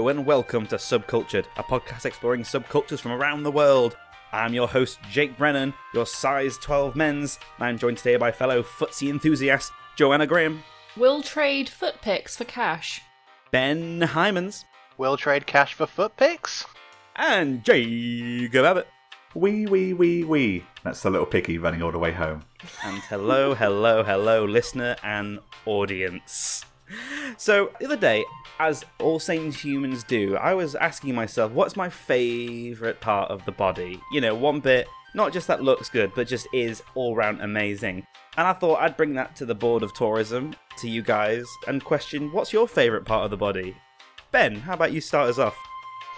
Hello and welcome to Subcultured, a podcast exploring subcultures from around the world. I'm your host, Jake Brennan, your size 12 men's, and I'm joined today by fellow footsie enthusiast, Joanna Graham, We'll trade foot pics for cash. Ben Hymans, We'll trade cash for foot pics. and Jacob Abbott. Wee wee wee wee. That's the little piggy running all the way home. And hello, hello, hello, listener and audience. So, the other day, as all sane humans do, I was asking myself, what's my favourite part of the body? You know, one bit, not just that looks good, but just is all round amazing. And I thought I'd bring that to the board of tourism, to you guys, and question, what's your favourite part of the body? Ben, how about you start us off?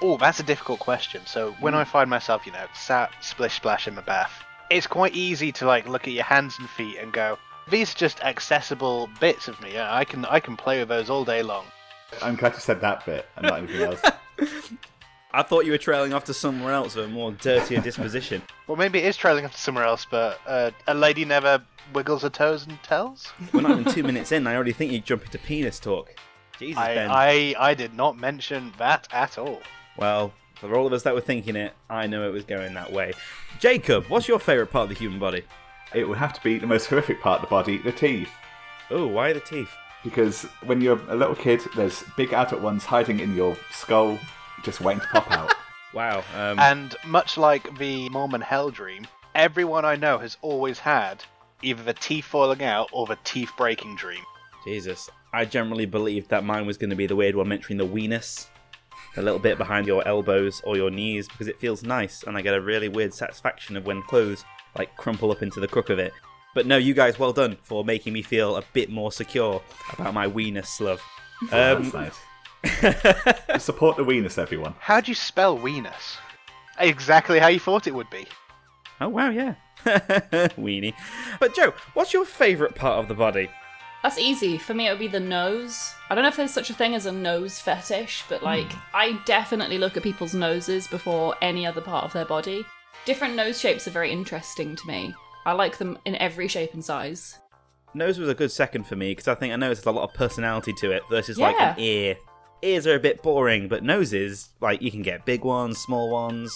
Oh, that's a difficult question. So when I hmm. find myself, you know, sat splish splash in my bath, it's quite easy to like look at your hands and feet and go, these are just accessible bits of me. Yeah, I can I can play with those all day long. I'm glad you said that bit and not anything else. I thought you were trailing off to somewhere else with a more dirtier disposition. Well, maybe it is trailing off to somewhere else, but uh, a lady never wiggles her toes and tells. We're not even two minutes in, I already think you jump into penis talk. Jesus, I, Ben. I I did not mention that at all. Well, for all of us that were thinking it, I know it was going that way. Jacob, what's your favourite part of the human body? It would have to be the most horrific part of the body, the teeth. Oh, why the teeth? Because when you're a little kid, there's big adult ones hiding in your skull, just waiting to pop out. Wow. Um, And much like the Mormon Hell Dream, everyone I know has always had either the teeth falling out or the teeth breaking dream. Jesus. I generally believed that mine was going to be the weird one mentioning the weenus. A little bit behind your elbows or your knees because it feels nice and I get a really weird satisfaction of when clothes like crumple up into the crook of it. But no, you guys, well done for making me feel a bit more secure about my weenus love. Oh, Um, that's nice. Support the weenus, everyone. How do you spell weenus? Exactly how you thought it would be. Oh wow, yeah. Weenie. But Joe, what's your favourite part of the body? That's easy. For me, it would be the nose. I don't know if there's such a thing as a nose fetish, but like, I definitely look at people's noses before any other part of their body. Different nose shapes are very interesting to me. I like them in every shape and size. Nose was a good second for me because I think I noticed a lot of personality to it versus like Yeah. an ear. Ears are a bit boring, but noses, like you can get big ones, small ones.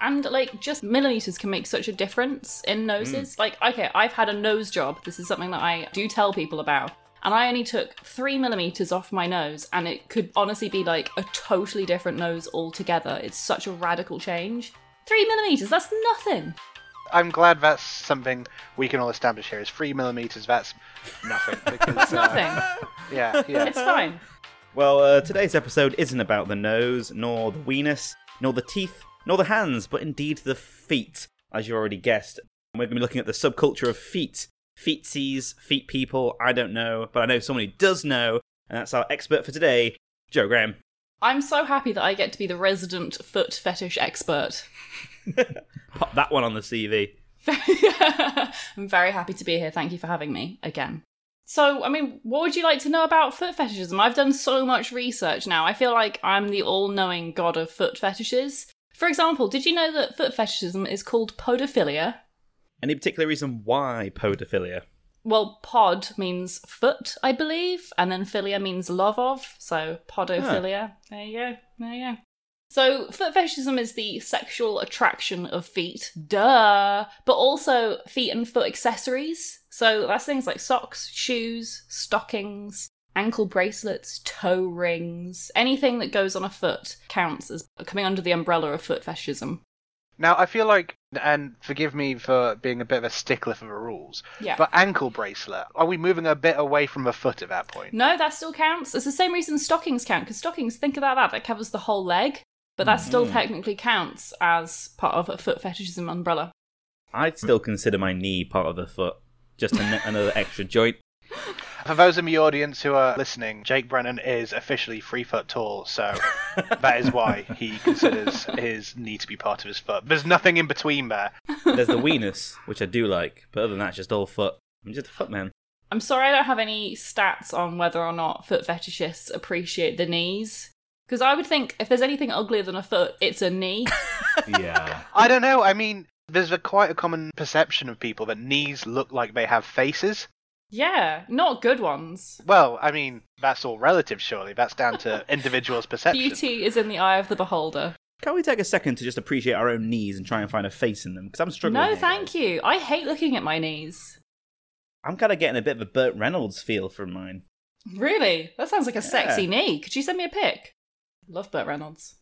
And like, just millimeters can make such a difference in noses. Mm. Like, okay, I've had a nose job. This is something that I do tell people about. And I only took three millimeters off my nose, and it could honestly be like a totally different nose altogether. It's such a radical change. Three millimeters, that's nothing. I'm glad that's something we can all establish here. Is three millimeters? That's nothing. Because, That's uh, nothing. yeah, yeah. It's fine. Well, uh, today's episode isn't about the nose, nor the weenus, nor the teeth, nor the hands, but indeed the feet, as you already guessed. We're going to be looking at the subculture of feet. Feetsies, feet people, I don't know, but I know someone who does know, and that's our expert for today, Joe Graham. I'm so happy that I get to be the resident foot fetish expert. Pop that one on the CV. I'm very happy to be here. Thank you for having me again. So, I mean, what would you like to know about foot fetishism? I've done so much research now. I feel like I'm the all knowing god of foot fetishes. For example, did you know that foot fetishism is called podophilia? Any particular reason why podophilia? Well, pod means foot, I believe, and then philia means love of, so podophilia. There you go. There you go. So, foot fetishism is the sexual attraction of feet, duh, but also feet and foot accessories. So, that's things like socks, shoes, stockings, ankle bracelets, toe rings, anything that goes on a foot counts as coming under the umbrella of foot fetishism. Now I feel like, and forgive me for being a bit of a stickler for the rules, Yeah. but ankle bracelet. Are we moving a bit away from the foot at that point? No, that still counts. It's the same reason stockings count, because stockings, think about that, that covers the whole leg, but that still mm-hmm. technically counts as part of a foot fetishism umbrella. I'd still consider my knee part of the foot, just an- another extra joint. For those in the audience who are listening, Jake Brennan is officially three foot tall, so that is why he considers his knee to be part of his foot. There's nothing in between there. There's the weenus, which I do like, but other than that, just all foot. I'm just a foot man. I'm sorry I don't have any stats on whether or not foot fetishists appreciate the knees. Because I would think if there's anything uglier than a foot, it's a knee. Yeah. I don't know. I mean, there's a quite a common perception of people that knees look like they have faces. Yeah, not good ones. Well, I mean, that's all relative, surely. That's down to individuals' perception. Beauty is in the eye of the beholder. Can we take a second to just appreciate our own knees and try and find a face in them? Because I'm struggling. No, here, thank guys. you. I hate looking at my knees. I'm kind of getting a bit of a Burt Reynolds feel from mine. Really? That sounds like a sexy knee. Could you send me a pic? Love Burt Reynolds.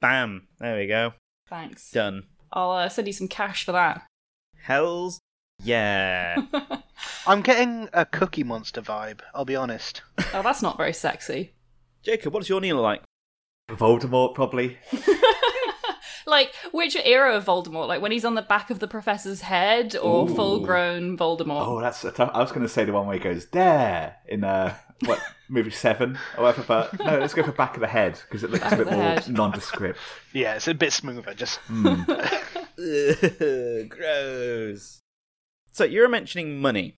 Bam. There we go. Thanks. Done. I'll uh, send you some cash for that. Hells yeah. I'm getting a Cookie Monster vibe, I'll be honest. Oh, that's not very sexy. Jacob, what's your knee look like? Voldemort, probably. like, which era of Voldemort? Like, when he's on the back of the professor's head or Ooh. full grown Voldemort? Oh, that's a tough. I was going to say the one where he goes there in uh, what movie seven or whatever, but no, let's go for back of the head because it looks Back a bit more head. nondescript. Yeah, it's a bit smoother, just. Ugh, Gross. So you were mentioning money.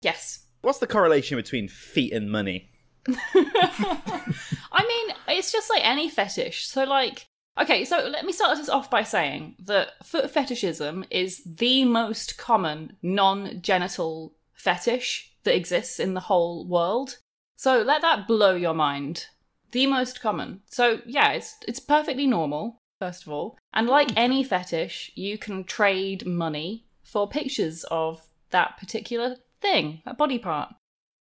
Yes. What's the correlation between feet and money? I mean, it's just like any fetish. So, like, okay, so let me start this off by saying that foot fetishism is the most common non genital fetish that exists in the whole world. So, let that blow your mind. The most common. So, yeah, it's, it's perfectly normal, first of all. And like hmm. any fetish, you can trade money for pictures of that particular thing, that body part.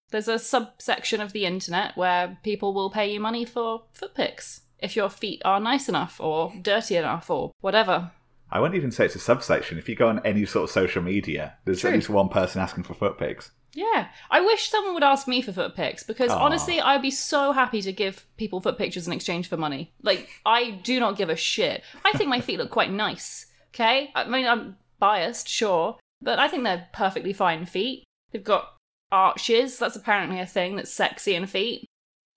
There's a subsection of the internet where people will pay you money for foot pics if your feet are nice enough or dirty enough or whatever. I wouldn't even say it's a subsection. If you go on any sort of social media, there's True. at least one person asking for foot pics. Yeah, I wish someone would ask me for foot pics because Aw. honestly, I'd be so happy to give people foot pictures in exchange for money. Like, I do not give a shit. I think my feet look quite nice. Okay, I mean, I'm biased, sure, but I think they're perfectly fine feet. They've got arches. That's apparently a thing that's sexy in feet.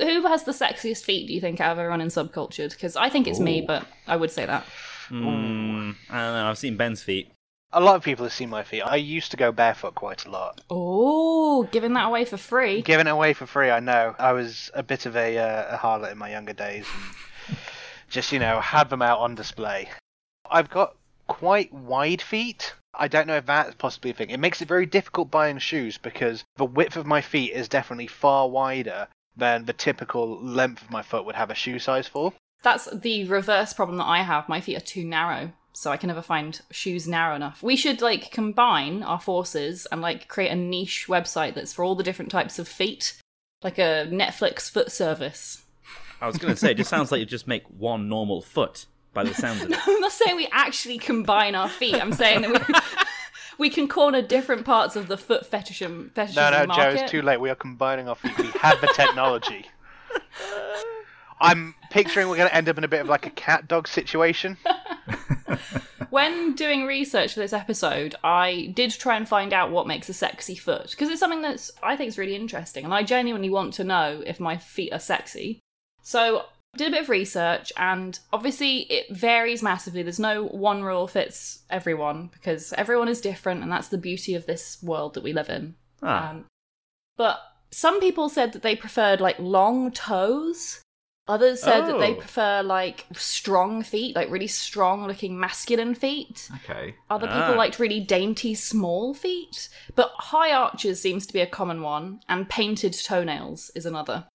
Who has the sexiest feet? Do you think out of everyone in subcultured? Because I think it's me, but I would say that. Hmm, I don't know. I've seen Ben's feet. a lot of people have seen my feet. I used to go barefoot quite a lot. Oh, giving that away for free. Giving it away for free, I know. I was a bit of a, uh, a harlot in my younger days and just, you know, had them out on display. I've got quite wide feet. I don't know if that's possibly a thing. It makes it very difficult buying shoes because the width of my feet is definitely far wider than the typical length of my foot would have a shoe size for. That's the reverse problem that I have. My feet are too narrow, so I can never find shoes narrow enough. We should like combine our forces and like create a niche website that's for all the different types of feet, like a Netflix foot service. I was going to say, it just sounds like you just make one normal foot by the sounds of it. I'm not saying we actually combine our feet. I'm saying that we we can corner different parts of the foot fetishism fetishism No, no, Joe, market. it's too late. We are combining our feet. We have the technology. I'm picturing we're going to end up in a bit of like a cat dog situation. When doing research for this episode, I did try and find out what makes a sexy foot because it's something that's I think is really interesting, and I genuinely want to know if my feet are sexy. So did a bit of research, and obviously it varies massively. There's no one rule fits everyone because everyone is different, and that's the beauty of this world that we live in. Ah, Um, but some people said that they preferred like long toes. Others said that they Oh. prefer like strong feet, like really strong looking masculine feet. Okay. Other Ah. people liked really dainty small feet. But high arches seems to be a common one, and painted toenails is another.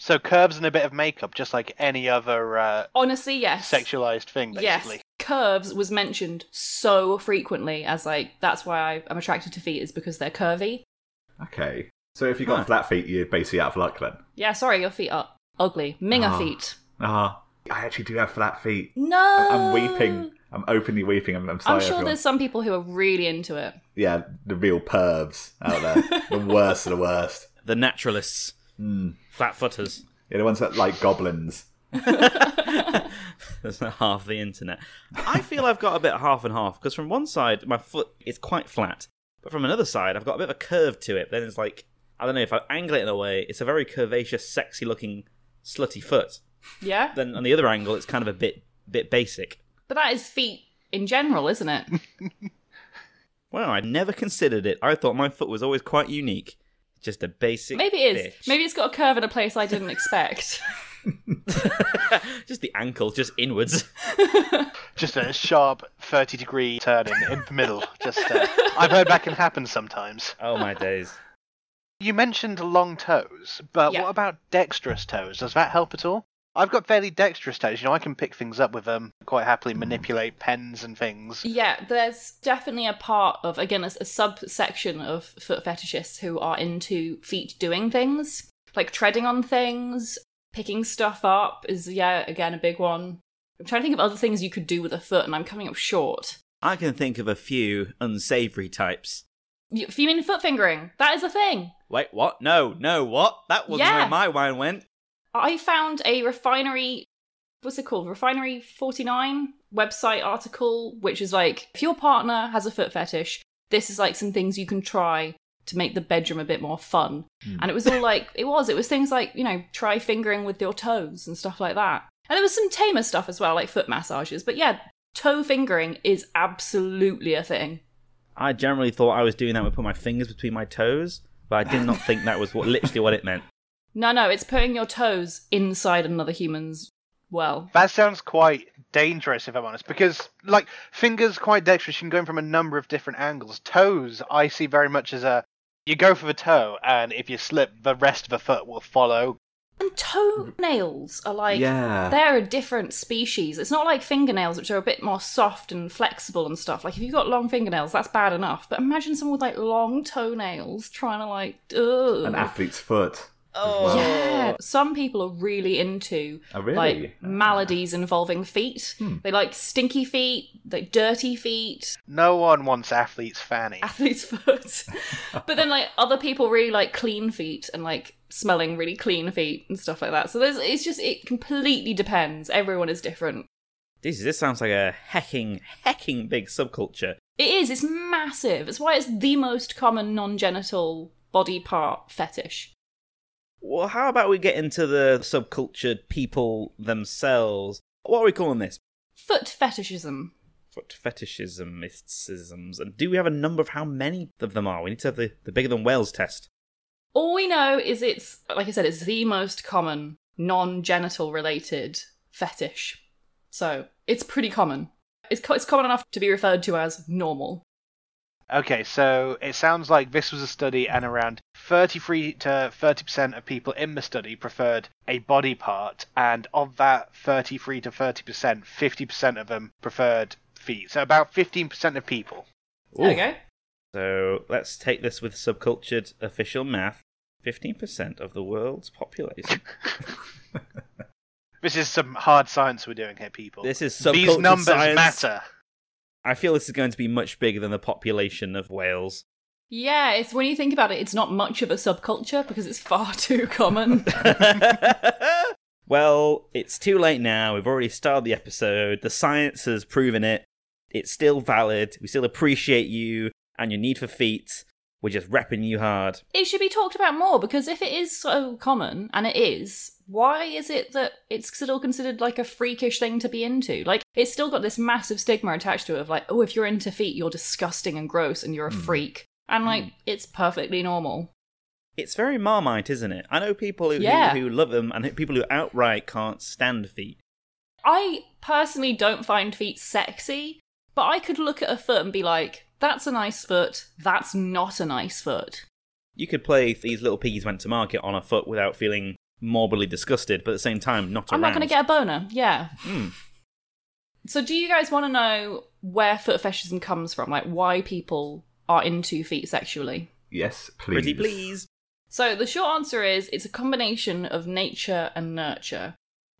So curves and a bit of makeup, just like any other uh, Honestly, yes. sexualized thing, basically. Yes. Curves was mentioned so frequently as like that's why I, I'm attracted to feet is because they're curvy. Okay. So if you've got Huh. flat feet, you're basically out of luck then. Yeah, sorry, your feet are ugly. Minger Ah. feet. Ah, I actually do have flat feet. No. I'm, I'm weeping. I'm openly weeping. I'm, I'm sorry, I'm sure everyone. there's some people who are really into it. Yeah, the real pervs out there. the worst of the worst. the naturalists, Mm. flat footers. Yeah, the ones that like goblins. That's not half the internet. I feel I've got a bit half and half because from one side my foot is quite flat, but from another side I've got a bit of a curve to it. Then it's like I don't know if I angle it in a way, it's a very curvaceous, sexy-looking, slutty foot. Yeah? Then on the other angle, it's kind of a bit bit basic. But that is feet in general, isn't it? Well, I never considered it. I thought my foot was always quite unique. Just a basic. Maybe it is. bitch. Maybe it's got a curve in a place I didn't expect. just the ankle, just inwards. Just a sharp 30 degree turn in, in the middle. Just uh, I've heard that can happen sometimes. Oh my days. You mentioned long toes, but Yeah. what about dexterous toes? Does that help at all? I've got fairly dexterous toes. You know, I can pick things up with them. Quite happily manipulate pens and things. Yeah, there's definitely a part of, again, a, a subsection of foot fetishists who are into feet doing things, like treading on things, picking stuff up is, yeah, again, a big one. I'm trying to think of other things you could do with a foot, and I'm coming up short. I can think of a few unsavory types. You, you mean foot fingering? That is a thing. Wait, what? No, no, what? That wasn't Yeah. where my mind went. I found a refinery, what's it called? Refinery 49 website article, which is like, if your partner has a foot fetish, this is like some things you can try to make the bedroom a bit more fun. Hmm. And it was all like, it was, it was things like, you know, try fingering with your toes and stuff like that. And there was some tamer stuff as well, like foot massages. But yeah, toe fingering is absolutely a thing. I generally thought I was doing that with putting my fingers between my toes, but I did not think that was what literally what it meant. No, no, it's putting your toes inside another human's well. That sounds quite dangerous, if I'm honest, because like fingers quite dexterous. You can go in from a number of different angles. Toes, I see very much as a you go for the toe, and if you slip, the rest of the foot will follow. And toenails are like yeah. they're a different species. It's not like fingernails, which are a bit more soft and flexible and stuff. Like if you've got long fingernails, that's bad enough. But imagine someone with like long toenails trying to like, ugh. An athlete's foot. Oh, Yeah, some people are really into Oh, really? like maladies involving feet. Hmm. They like stinky feet, like dirty feet, No one wants athlete's fanny. athlete's foot. but then like other people really like clean feet and like smelling really clean feet and stuff like that. So there's it's just it completely depends. Everyone is different. this this sounds like a hecking hecking big subculture. It is, it's massive. It's why it's the most common non-genital body part fetish. Well, how about we get into the subcultured people themselves? What are we calling this? Foot fetishism. Foot fetishismisms. And do we have a number of how many of them are? We need to have the, the bigger than Wales test. All we know is it's like I said, it's the most common non-genital related fetish. So it's pretty common. It's co- it's common enough to be referred to as normal. Okay, so it sounds like this was a study, and around 33 to 30% of people in the study preferred a body part, and of that 33 to 30%, 50% of them preferred feet. So about 15% of people. There we Ooh. go. So let's take this with subcultured official math. 15% of the world's population. This is some hard science we're doing here, people. This is subcultured These numbers science. matter. I feel this is going to be much bigger than the population of Wales. Yeah, it's when you think about it, it's not much of a subculture because it's far too common. well, it's too late now. We've already started the episode. The science has proven it. It's still valid. We still appreciate you and your need for feet. We're just repping you hard. it should be talked about more because if it is so common, and it is, why is it that it's still considered like a freakish thing to be into? Like, it's still got this massive stigma attached to it of like, oh, if you're into feet, you're disgusting and gross and you're a Hmm. freak. And like, it's perfectly normal. It's very Marmite, isn't it? I know people who, Yeah. who, who love them and people who outright can't stand feet. I personally don't find feet sexy, but I could look at a foot and be like, that's a nice foot, that's not a nice foot. You could play These Little Piggies Went to Market on a foot without feeling morbidly disgusted, but at the same time, not I'm not going to get a boner, yeah. Hmm. So, do you guys want to know where foot fetishism comes from? Like, why people are into feet sexually? Yes, please. Pretty please. So, the short answer is it's a combination of nature and nurture.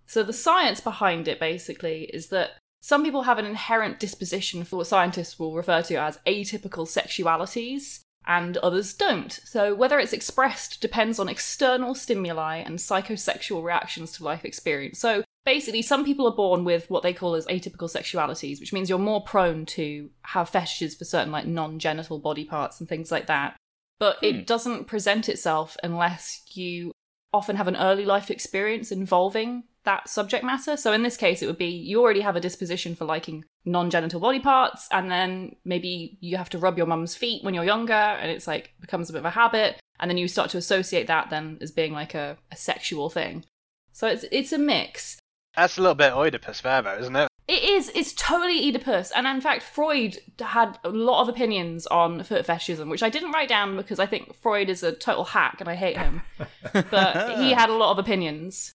So, the science behind it basically is that some people have an inherent disposition for what scientists will refer to as atypical sexualities, and others don't. So, whether it's expressed depends on external stimuli and psychosexual reactions to life experience. So, basically, some people are born with what they call as atypical sexualities, which means you're more prone to have fetishes for certain, like non genital body parts and things like that. But Hmm. it doesn't present itself unless you often have an early life experience involving that subject matter. So in this case, it would be you already have a disposition for liking non genital body parts, and then maybe you have to rub your mum's feet when you're younger, and it's like becomes a bit of a habit, and then you start to associate that then as being like a, a sexual thing. So it's it's a mix. That's a little bit Oedipus there, though, isn't it? It is. It's totally Oedipus. And in fact, Freud had a lot of opinions on foot fetishism, which I didn't write down because I think Freud is a total hack and I hate him. but he had a lot of opinions.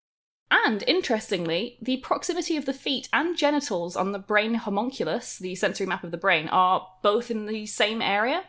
And interestingly, the proximity of the feet and genitals on the brain homunculus, the sensory map of the brain, are both in the same area.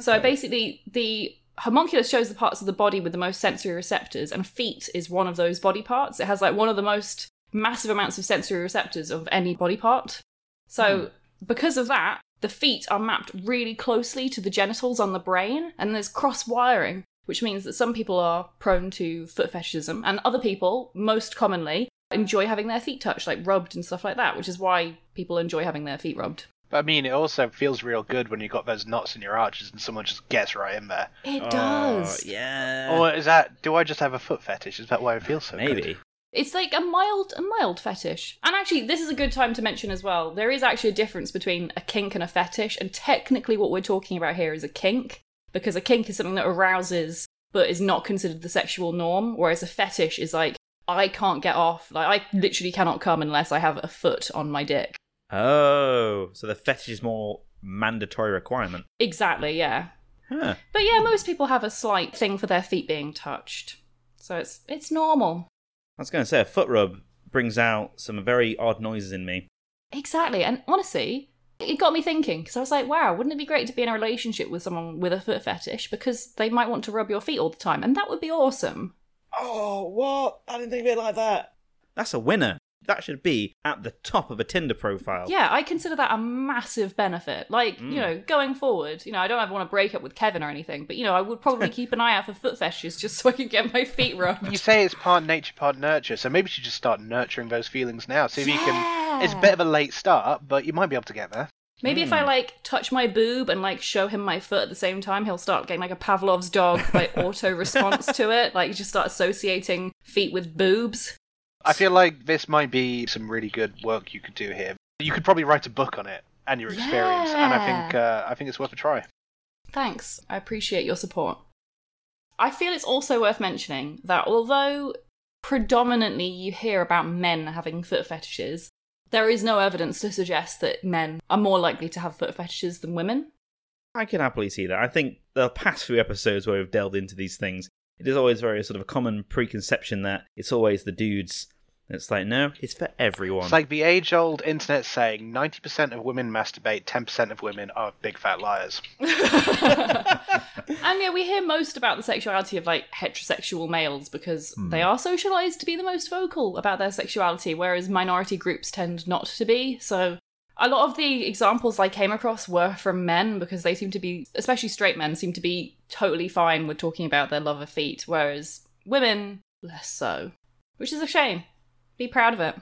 So basically, the homunculus shows the parts of the body with the most sensory receptors, and feet is one of those body parts. It has like one of the most massive amounts of sensory receptors of any body part. So, hmm. because of that, the feet are mapped really closely to the genitals on the brain, and there's cross wiring, which means that some people are prone to foot fetishism, and other people, most commonly, enjoy having their feet touched, like rubbed and stuff like that, which is why people enjoy having their feet rubbed. But I mean, it also feels real good when you've got those knots in your arches and someone just gets right in there. It oh, does. Oh, yeah. Or is that? Do I just have a foot fetish? Is that why it feels so good? Maybe. It's like a mild, a mild fetish. And actually, this is a good time to mention as well. There is actually a difference between a kink and a fetish, and technically, what we're talking about here is a kink because a kink is something that arouses but is not considered the sexual norm, whereas a fetish is like I can't get off, like I literally cannot come unless I have a foot on my dick. Oh, so the fetish is more mandatory requirement. Exactly, yeah. Huh. But yeah, most people have a slight thing for their feet being touched, so it's it's normal. I was going to say a foot rub brings out some very odd noises in me. Exactly. And honestly, it got me thinking because I was like, wow, wouldn't it be great to be in a relationship with someone with a foot fetish because they might want to rub your feet all the time and that would be awesome. Oh, what? I didn't think of it like that. That's a winner. That should be at the top of a Tinder profile. Yeah, I consider that a massive benefit. Like, you mm. know, going forward, you know, I don't ever want to break up with Kevin or anything, but you know, I would probably keep an eye out for foot fetishes just so I can get my feet rubbed. You say it's part nature, part nurture, so maybe you should just start nurturing those feelings now. See if you can. It's a bit of a late start, but you might be able to get there. Maybe if I like touch my boob and like show him my foot at the same time, he'll start getting like a Pavlov's dog like auto response to it. Like you just start associating feet with boobs. I feel like this might be some really good work you could do here. You could probably write a book on it and your experience, and I think uh, I think it's worth a try. Thanks. I appreciate your support. I feel it's also worth mentioning that although predominantly you hear about men having foot fetishes, there is no evidence to suggest that men are more likely to have foot fetishes than women. I can happily see that. I think the past few episodes where we've delved into these things, it is always very sort of a common preconception that it's always the dudes. It's like, no, it's for everyone. It's like the age-old internet saying: ninety percent of women masturbate, ten percent of women are big fat liars. and yeah, we hear most about the sexuality of like heterosexual males because hmm. they are socialized to be the most vocal about their sexuality, whereas minority groups tend not to be. So a lot of the examples I came across were from men because they seem to be, especially straight men, seem to be totally fine with talking about their love of feet, whereas women less so, which is a shame. Be proud of it.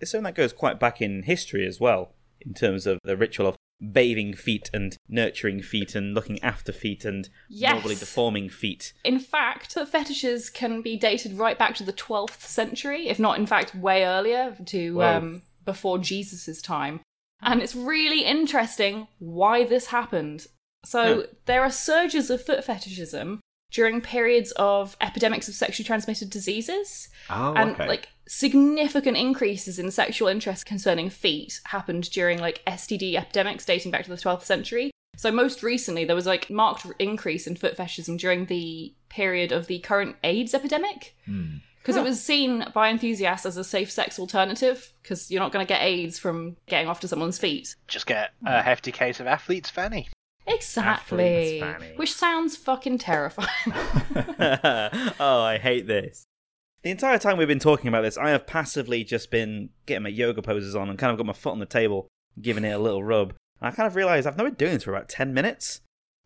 it's something that goes quite back in history as well, in terms of the ritual of bathing feet and nurturing feet and looking after feet and Yes. normally deforming feet. In fact, the fetishes can be dated right back to the 12th century, if not, in fact, way earlier to um, before Jesus' time. And it's really interesting why this happened. So, Huh. there are surges of foot fetishism during periods of epidemics of sexually transmitted diseases. Oh, and okay. like significant increases in sexual interest concerning feet happened during like STD epidemics dating back to the 12th century. So most recently there was like marked increase in foot fetishism during the period of the current AIDS epidemic Hmm. because it was seen by enthusiasts as a safe sex alternative because you're not going to get AIDS from getting off to someone's feet. Just get a hefty case of athlete's fanny. Exactly. Which sounds fucking terrifying. oh, I hate this. The entire time we've been talking about this, I have passively just been getting my yoga poses on and kind of got my foot on the table, giving it a little rub. And I kind of realised I've not been doing this for about 10 minutes.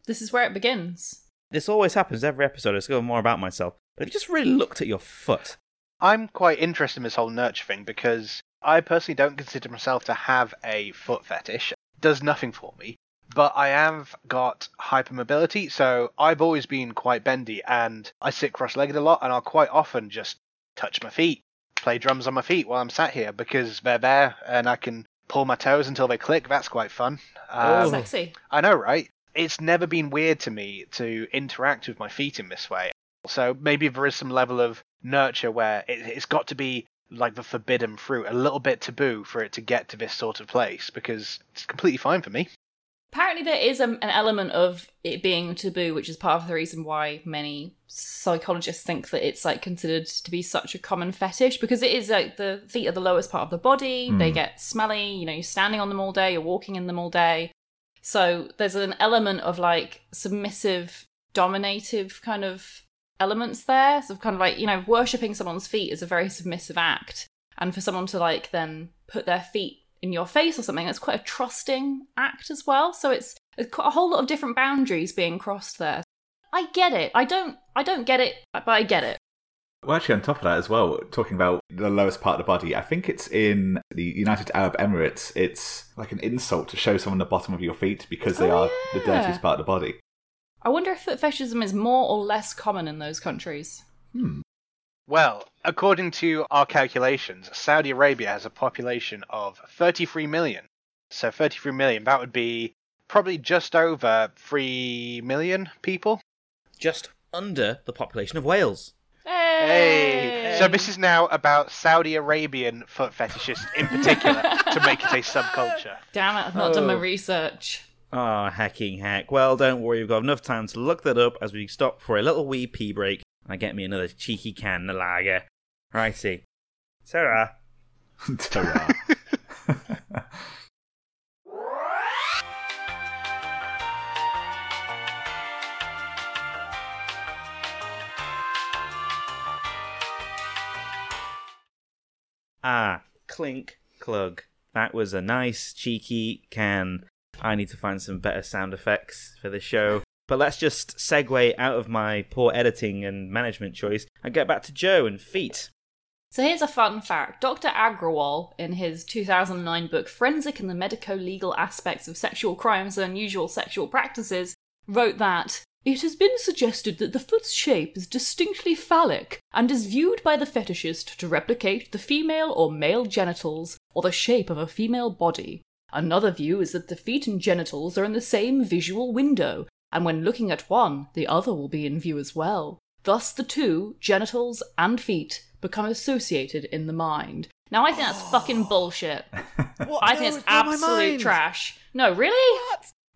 this is where it begins. This always happens every episode. I discover more about myself. But if you just really looked at your foot, I'm quite interested in this whole nurture thing because I personally don't consider myself to have a foot fetish. It does nothing for me. But I have got hypermobility, so I've always been quite bendy and I sit cross legged a lot and I'll quite often just touch my feet, play drums on my feet while I'm sat here because they're there and I can pull my toes until they click. That's quite fun. Oh. Um, Sexy. I know, right? It's never been weird to me to interact with my feet in this way. So maybe there is some level of nurture where it, it's got to be like the forbidden fruit, a little bit taboo for it to get to this sort of place because it's completely fine for me. Apparently, there is a, an element of it being taboo, which is part of the reason why many psychologists think that it's like considered to be such a common fetish because it is like the feet are the lowest part of the body. They Mm. get smelly. You know, you're standing on them all day. You're walking in them all day. So there's an element of like submissive, dominative kind of elements there. So kind of like you know, worshipping someone's feet is a very submissive act, and for someone to like then put their feet in your face or something, it's quite a trusting act as well. So it's, a whole lot of different boundaries being crossed there. I get it. I don't. I don't get it, but I get it. Well, actually, on top of that as well, talking about the lowest part of the body, I think it's in the United Arab Emirates. It's like an insult to show someone the bottom of your feet because they Oh, are the dirtiest part of the body. I wonder if foot fetishism is more or less common in those countries. Hmm. Well, according to our calculations, Saudi Arabia has a population of 33 million. So 33 million, that would be probably just over 3 million people. Just under the population of Wales. Hey! So this is now about Saudi Arabian foot fetishists in particular to make it a subculture. Damn it! I've not done my Oh. research. Ah, hacking hack. Well, don't worry, we've got enough time to look that up as we stop for a little wee pee break. And I get me another cheeky can of lager. Righty. Sarah. Ta-ra. Ah, clink, clug. That was a nice, cheeky can. I need to find some better sound effects for the show. But let's just segue out of my poor editing and management choice and get back to Joe and feet. So here's a fun fact. Dr. Aggrawal, in his 2009 book Forensic and the Medico Legal Aspects of Sexual Crimes and Unusual Sexual Practices, wrote that it has been suggested that the foot's shape is distinctly phallic and is viewed by the fetishist to replicate the female or male genitals or the shape of a female body. Another view is that the feet and genitals are in the same visual window, and when looking at one, the other will be in view as well. Thus, the two, genitals and feet, become associated in the mind. Now, I think that's fucking bullshit. What? I think it's absolute trash. No, really?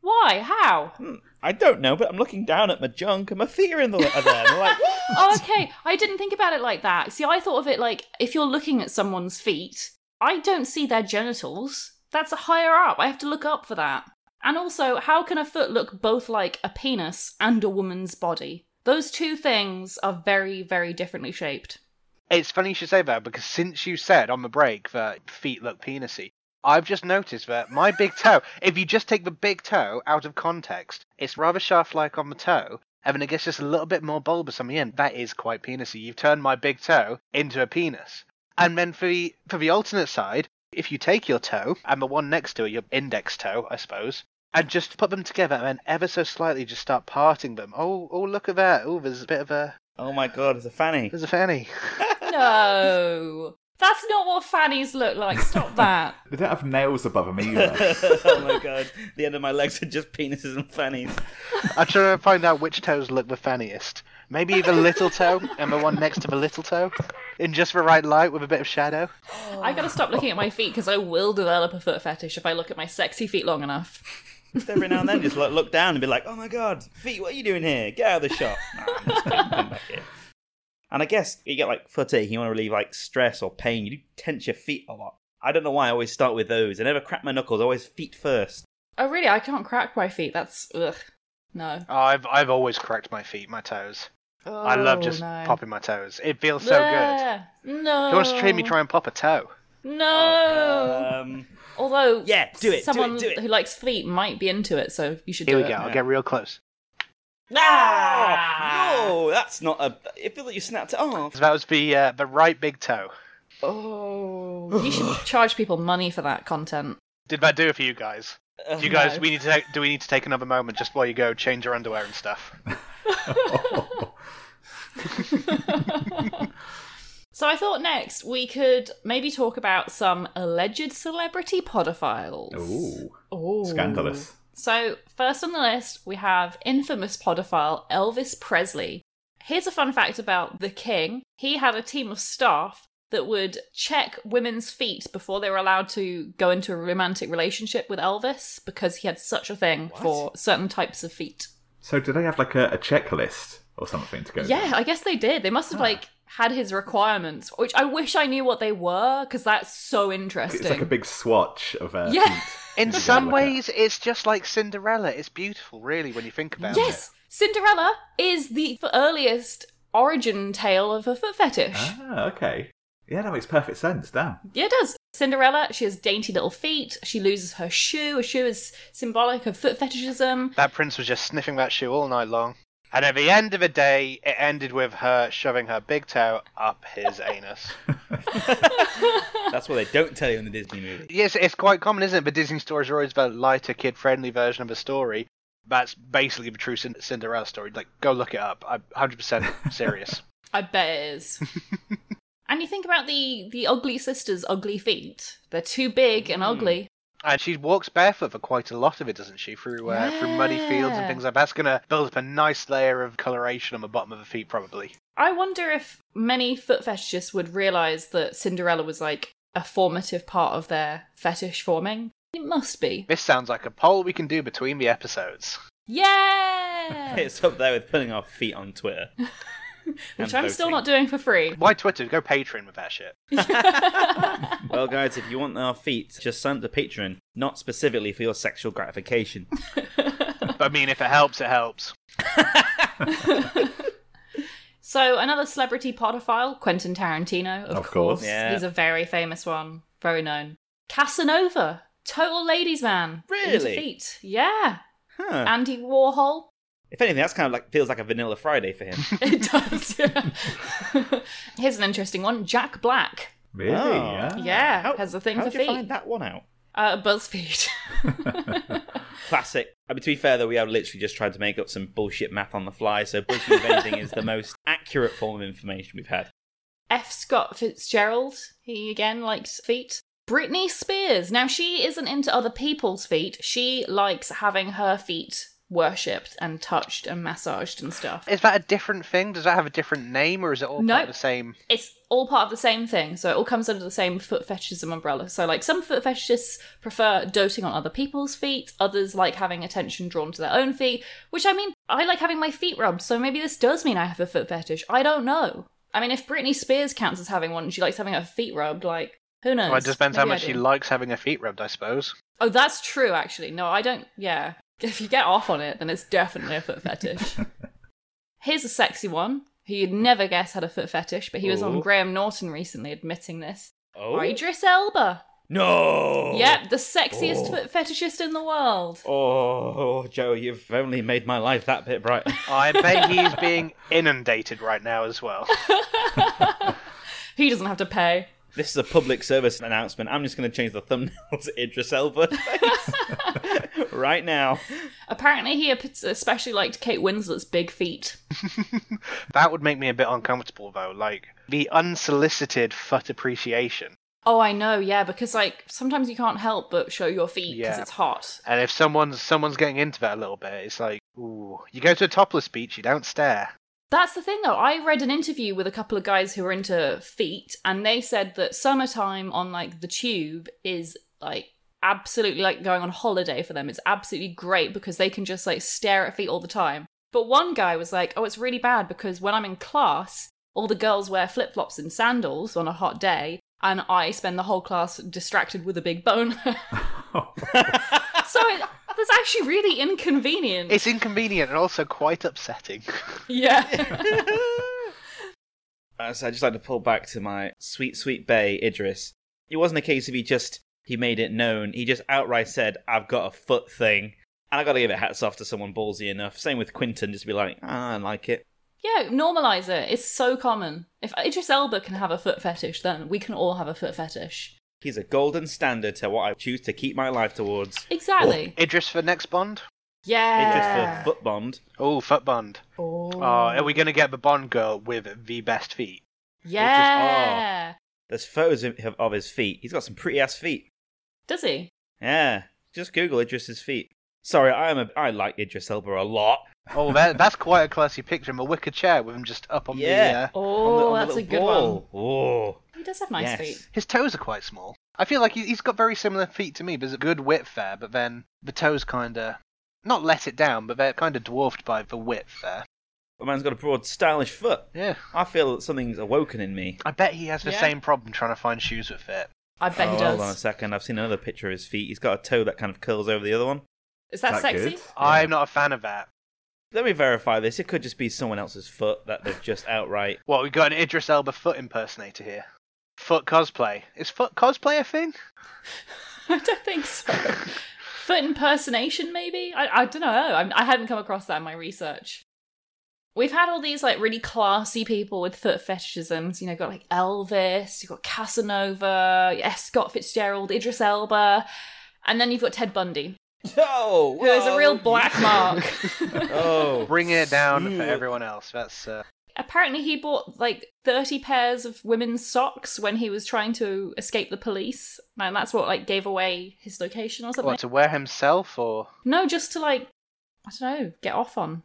Why? How? Hmm, I don't know, but I'm looking down at my junk and my feet are in the are there. And I'm like, what? Oh, okay. I didn't think about it like that. See, I thought of it like if you're looking at someone's feet, I don't see their genitals. That's higher up. I have to look up for that. And also, how can a foot look both like a penis and a woman's body? Those two things are very, very differently shaped. It's funny you should say that because since you said on the break that feet look penisy, I've just noticed that my big toe, if you just take the big toe out of context, it's rather shaft like on the toe, and then it gets just a little bit more bulbous on the end. That is quite penisy. You've turned my big toe into a penis. And then for the, for the alternate side, if you take your toe and the one next to it, your index toe, I suppose, and just put them together and then ever so slightly just start parting them. Oh, oh, look at that. Oh, there's a bit of a, Oh my god, there's a fanny. there's a fanny. No. That's not what fannies look like. Stop that. They don't have nails above them either. oh my god, the end of my legs are just penises and fannies. I'm trying to find out which toes look the fanniest. Maybe the little toe and the one next to the little toe, in just the right light with a bit of shadow. I gotta stop looking at my feet because I will develop a foot fetish if I look at my sexy feet long enough. Just every now and then, just like look down and be like, "Oh my god, feet, what are you doing here? Get out of the shop." Nah, I'm just come back here. And I guess you get like foot ache, you want to relieve like stress or pain. You do tense your feet a lot. I don't know why I always start with those. I never crack my knuckles. Always feet first. Oh, really? I can't crack my feet. That's ugh. No. Oh, I've I've always cracked my feet, my toes. Oh, I love Oh, just no. popping my toes. It feels so good. No. If you want to train me, try and pop a toe. No. Um, Although, yeah, do it, do it, Someone do it. who likes feet might be into it, so you should do it. Here do we it. go. I'll Yeah. get real close. Ah! no, that's not a. It feel like you snapped it off. That was the uh, the right big toe. Oh, you should charge people money for that content. Did that do it for you guys? Uh, Do you guys? No. We need to take, do we need to take another moment just while you go change your underwear and stuff? So I thought next we could maybe talk about some alleged celebrity podophiles. Ooh, Ooh. scandalous. So, first on the list, we have infamous podophile Elvis Presley. Here's a fun fact about the king he had a team of staff that would check women's feet before they were allowed to go into a romantic relationship with Elvis because he had such a thing for certain types of feet. So do they have like a, a checklist or something to go? Yeah, I guess they did. They must have like had his requirements, which I wish I knew what they were because that's so interesting. It's like a big swatch of uh, Yeah. feet. In some look at. ways, it's just like Cinderella. It's beautiful, really, when you think about it. yes, Cinderella is the earliest origin tale of a foot fetish. Ah, okay. Yeah, that makes perfect sense. Damn. Yeah, it does. Cinderella, she has dainty little feet. She loses her shoe. A shoe is symbolic of foot fetishism. That prince was just sniffing that shoe all night long. And at the end of the day, it ended with her shoving her big toe up his anus. That's what they don't tell you in the Disney movie. Yes, it's quite common, isn't it? But Disney stories are always the lighter, kid-friendly version of a story. That's basically the true Cinderella story. Like, go look it up. I'm 100% serious. I bet it is. and you think about the the ugly sisters' ugly feet. They're too big and mm. ugly. And she walks barefoot for quite a lot of it, doesn't she? Through uh, through muddy fields and things like that. That's gonna build up a nice layer of coloration on the bottom of the feet, probably. I wonder if many foot fetishists would realize that Cinderella was like a formative part of their fetish forming. It must be. This sounds like a poll we can do between the episodes. Yeah! It's up there with putting our feet on Twitter. Which I'm still not doing for free. Why Twitter? Go Patreon with that shit. Well, guys, if you want our feet, just sign up to Patreon, not specifically for your sexual gratification. But I mean, if it helps, it helps. So another celebrity podophile, Quentin Tarantino, of, Of course. Yeah. He's a very famous one, very known. Casanova, total ladies man. into Really? feet. Yeah. Huh. Andy Warhol. If anything, that's kind of like feels like a Vanilla Friday for him. It does. Yeah. Here's an interesting one. Jack Black. Really? Oh. Yeah. Yeah, How- has a thing How for did you feet. find that one out? Uh, BuzzFeed. Classic. I mean, to be fair, though, we have literally just tried to make up some bullshit math on the fly, so BuzzFeed, if anything, is the most accurate form of information we've had. F. Scott Fitzgerald. He again likes feet. Britney Spears. Now she isn't into other people's feet. She likes having her feet worshipped and touched and massaged and stuff. Is that a different thing? Does that have a different name, or is it all No. part of the same? It's all part of the same thing, so it all comes under the same foot fetishism umbrella. So, like, some foot fetishists prefer doting on other people's feet, others like having attention drawn to their own feet, which I mean, I like having my feet rubbed, so maybe this does mean I have a foot fetish. I don't know. I mean, if Britney Spears counts as having one and she likes having her feet rubbed, like, who knows? Well, it depends how Maybe I much she likes having her feet rubbed, I suppose. Oh, that's true, actually. No, I don't. Yeah. If you get off on it, then it's definitely a foot fetish. Here's a sexy one who you'd never guess had a foot fetish, but he was on oh. Graham Norton recently admitting this. Oh Idris Elba. no! Yep, the sexiest Oh. foot fetishist in the world. Oh, Joe, you've only made my life that bit brighter. I bet he's being inundated right now as well. He doesn't have to pay. This is a public service announcement. I'm just going to change the thumbnail to Idris Elba right now. Apparently, he especially liked Kate Winslet's big feet. That would make me a bit uncomfortable, though. Like the unsolicited foot appreciation. Oh, I know, yeah, because like sometimes you can't help but show your feet because Yeah. it's hot. And if someone's someone's getting into that a little bit, it's like, ooh, you go to a topless beach, you don't stare. That's the thing, though. I read an interview with a couple of guys who were into feet, and they said that summertime on like the tube is like absolutely like going on holiday for them. It's absolutely great because they can just like stare at feet all the time. But one guy was like, "Oh, it's really bad because when I'm in class, all the girls wear flip flops and sandals on a hot day." And I spend the whole class distracted with a big bone. so it, that's actually really inconvenient. It's inconvenient and also quite upsetting. yeah. Uh, so I just like to pull back to my sweet, sweet bay Idris. It wasn't a case of he just he made it known. He just outright said, "I've got a foot thing," and I got to give it hats off to someone ballsy enough. Same with Quentin, just to be like, ah, "I like it." Yeah, normalize it. It's so common. If Idris Elba can have a foot fetish, then we can all have a foot fetish. He's a golden standard to what I choose to keep my life towards. Exactly. Idris for next Bond? Yeah. Idris for foot bond. Oh, foot Bond. Oh. Oh, are we going to get the Bond girl with the best feet? Yeah. Oh There's photos of, of his feet. He's got some pretty ass feet. Does he? Yeah, just Google Idris's feet. Sorry, I am a I like Idris Elba a lot. Oh, that, that's quite a classy picture of a wicker chair with him just up on Yeah. the. Uh, Oh, On the- on the that's a good ball. one. Oh, He does have nice yes. feet. his toes are quite small. I feel like he- he's got very similar feet to me. There's a good width there, but then the toes kind of not let it down, but they're kind of dwarfed by the width there. The man's got a broad, stylish foot. Yeah, I feel that something's awoken in me. I bet he has the Yeah. same problem trying to find shoes that fit. I bet oh, he does. Hold on a second. I've seen another picture of his feet. He's got a toe that kind of curls over the other one. Is that, Is that sexy? good? I'm not a fan of that. Let me verify this. It could just be someone else's foot that they've just outright. What we've got an Idris Elba foot impersonator here. Foot cosplay. Is foot cosplay a thing? I don't think so. Foot impersonation, maybe? I, I don't know. I, I hadn't come across that in my research. We've had all these like really classy people with foot fetishisms. You know, got like Elvis, you've got Casanova, F. Scott Fitzgerald, Idris Elba, and then you've got Ted Bundy, Oh, who is a real black mark. Oh, Bringing it down for everyone else. That's uh, Apparently, he bought like 30 pairs of women's socks when he was trying to escape the police. And that's what like gave away his location or something. what to wear himself, or No, just to like, I don't know, get off on.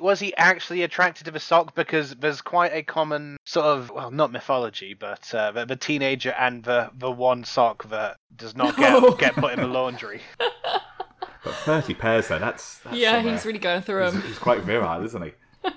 was he actually attracted to the sock? Because there's quite a common sort of well, not mythology, but uh, the, the teenager and the the one sock that does not get No. get put in the laundry. But 30 pairs, though, that's. that's yeah, some, uh, he's really going through he's, them. he's quite virile, isn't he?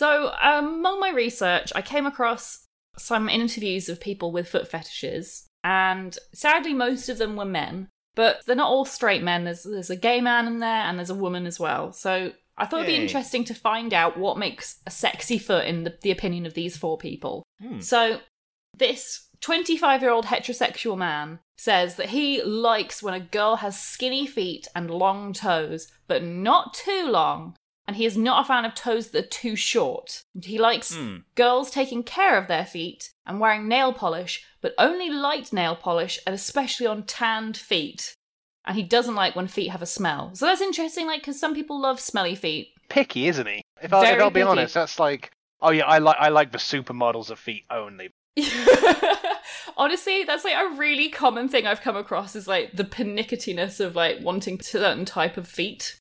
So, um, among my research, I came across some interviews of people with foot fetishes, and sadly, most of them were men. But they're not all straight men. There's there's a gay man in there, and there's a woman as well. So I thought it'd be Yay. interesting to find out what makes a sexy foot in the, the opinion of these four people. Hmm. So, this 25 year old heterosexual man says that he likes when a girl has skinny feet and long toes, but not too long. And he is not a fan of toes that are too short. He likes Hmm. girls taking care of their feet and wearing nail polish, but only light nail polish and especially on tanned feet. And he doesn't like when feet have a smell. So that's interesting, like, because some people love smelly feet. Picky, isn't he? If, I, if I'll be picky. honest, that's like oh yeah, I like I like the supermodels of feet only. Honestly, that's like a really common thing I've come across is like the pernicketyness of like wanting certain type of feet.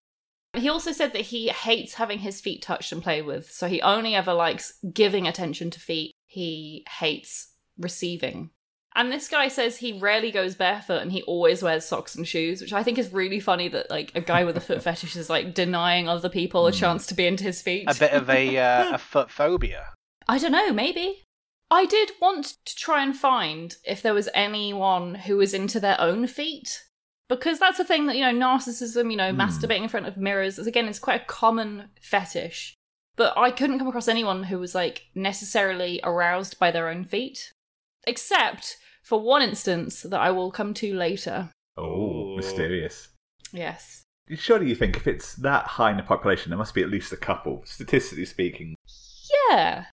He also said that he hates having his feet touched and played with, so he only ever likes giving attention to feet. He hates receiving. And this guy says he rarely goes barefoot and he always wears socks and shoes, which I think is really funny that like a guy with a foot fetish is like denying other people a Hmm. chance to be into his feet. A bit of a uh, a foot phobia. I don't know, maybe. I did want to try and find if there was anyone who was into their own feet. Because that's a thing that, you know, narcissism, you know, Hmm. masturbating in front of mirrors, is again, it's quite a common fetish. But I couldn't come across anyone who was, like, necessarily aroused by their own feet. Except for one instance that I will come to later. Oh, mysterious. Yes. Surely you think if it's that high in the population, there must be at least a couple, statistically speaking. Yeah.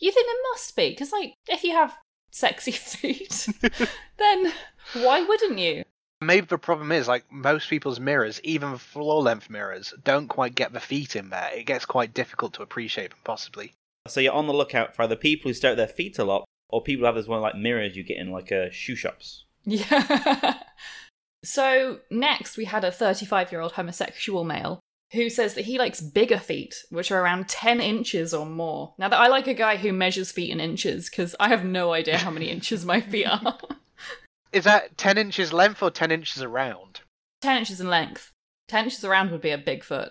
You think there must be? Because, like, if you have sexy feet, then why wouldn't you? Maybe the problem is like most people's mirrors, even floor length mirrors, don't quite get the feet in there. It gets quite difficult to appreciate them, possibly. So you're on the lookout for either people who stare at their feet a lot, or people who have those one like mirrors you get in like uh, shoe shops. Yeah. so next we had a 35 year old homosexual male who says that he likes bigger feet, which are around 10 inches or more. Now that I like a guy who measures feet in inches because I have no idea how many inches my feet are. Is that 10 inches length or 10 inches around? 10 inches in length. 10 inches around would be a Bigfoot.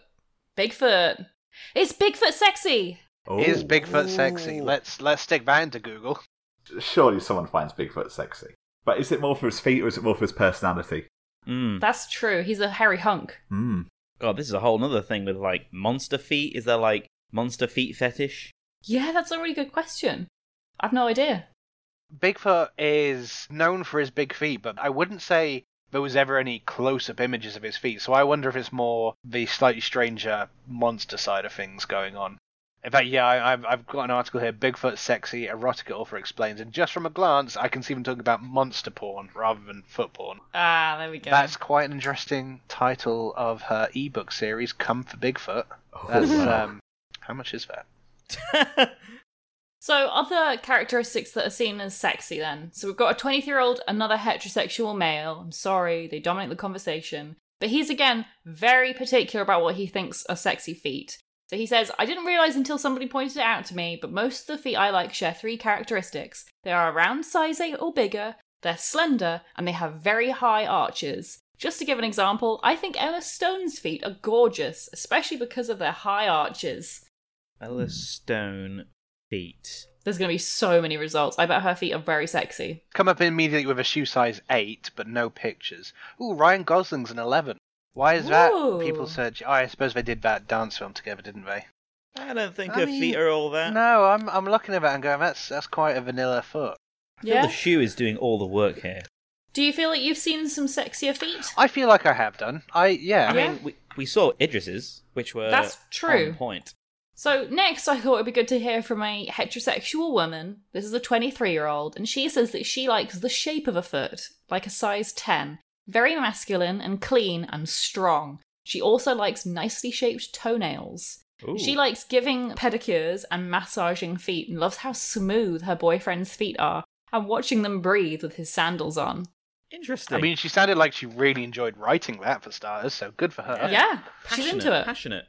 Bigfoot. It's Bigfoot sexy. Oh. Is Bigfoot sexy? Let's let's stick that into Google. Surely someone finds Bigfoot sexy. But is it more for his feet or is it more for his personality? Mm. That's true. He's a hairy hunk. Hmm. God, this is a whole other thing with like monster feet. Is there like monster feet fetish? Yeah, that's a really good question. I've no idea. Bigfoot is known for his big feet, but I wouldn't say there was ever any close-up images of his feet. So I wonder if it's more the slightly stranger monster side of things going on. In fact, yeah, I, I've I've got an article here. Bigfoot sexy erotica author explains, and just from a glance, I can see them talking about monster porn rather than foot porn. Ah, there we go. That's quite an interesting title of her ebook series, "Come for Bigfoot." Oh, That's um, how much is that? So, other characteristics that are seen as sexy then. So, we've got a 23 year old, another heterosexual male. I'm sorry, they dominate the conversation. But he's again very particular about what he thinks are sexy feet. So he says, I didn't realize until somebody pointed it out to me, but most of the feet I like share three characteristics. They are around size 8 or bigger, they're slender, and they have very high arches. Just to give an example, I think Emma Stone's feet are gorgeous, especially because of their high arches. Ella Stone feet. There's going to be so many results. I bet her feet are very sexy. Come up immediately with a shoe size 8, but no pictures. Ooh, Ryan Gosling's an 11. Why is that? Ooh. People search. Oh, I suppose they did that dance film together, didn't they? I don't think I her mean, feet are all that. No, I'm I'm looking at that and going, that's that's quite a vanilla foot. I feel Yeah. The shoe is doing all the work here. Do you feel like you've seen some sexier feet? I feel like I have done. I yeah. I Yeah. mean, we, we saw Idris's, which were That's true. on point. So, next, I thought it'd be good to hear from a heterosexual woman. This is a 23 year old, and she says that she likes the shape of a foot, like a size 10. Very masculine and clean and strong. She also likes nicely shaped toenails. Ooh. She likes giving pedicures and massaging feet and loves how smooth her boyfriend's feet are and watching them breathe with his sandals on. Interesting. I mean, she sounded like she really enjoyed writing that for starters, so good for her. Yeah, she's Passionate, into it. Passionate.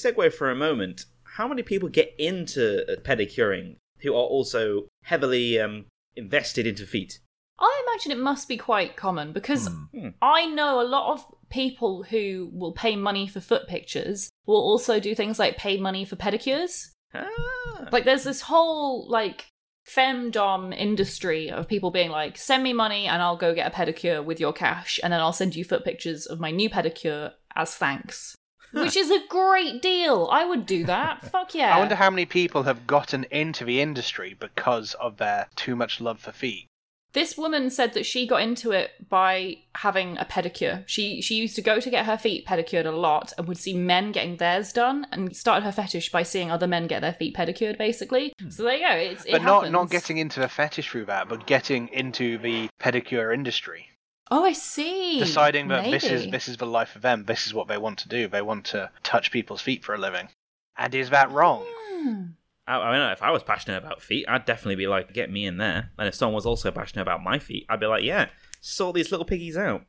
Segue for a moment. How many people get into uh, pedicuring who are also heavily um, invested into feet? I imagine it must be quite common because Hmm. I know a lot of people who will pay money for foot pictures will also do things like pay money for pedicures. Ah. Like there's this whole like femdom industry of people being like, send me money and I'll go get a pedicure with your cash, and then I'll send you foot pictures of my new pedicure as thanks. Which is a great deal. I would do that. Fuck yeah. I wonder how many people have gotten into the industry because of their too much love for feet. This woman said that she got into it by having a pedicure. She she used to go to get her feet pedicured a lot and would see men getting theirs done and started her fetish by seeing other men get their feet pedicured basically. So there you go. It's it Hmm. but not happens. not getting into a fetish through that, but getting into the pedicure industry. Oh, I see. Deciding that this is this is the life of them, this is what they want to do. They want to touch people's feet for a living. And is that wrong? Hmm. I, I mean, if I was passionate about feet, I'd definitely be like, get me in there. And if someone was also passionate about my feet, I'd be like, yeah, sort these little piggies out.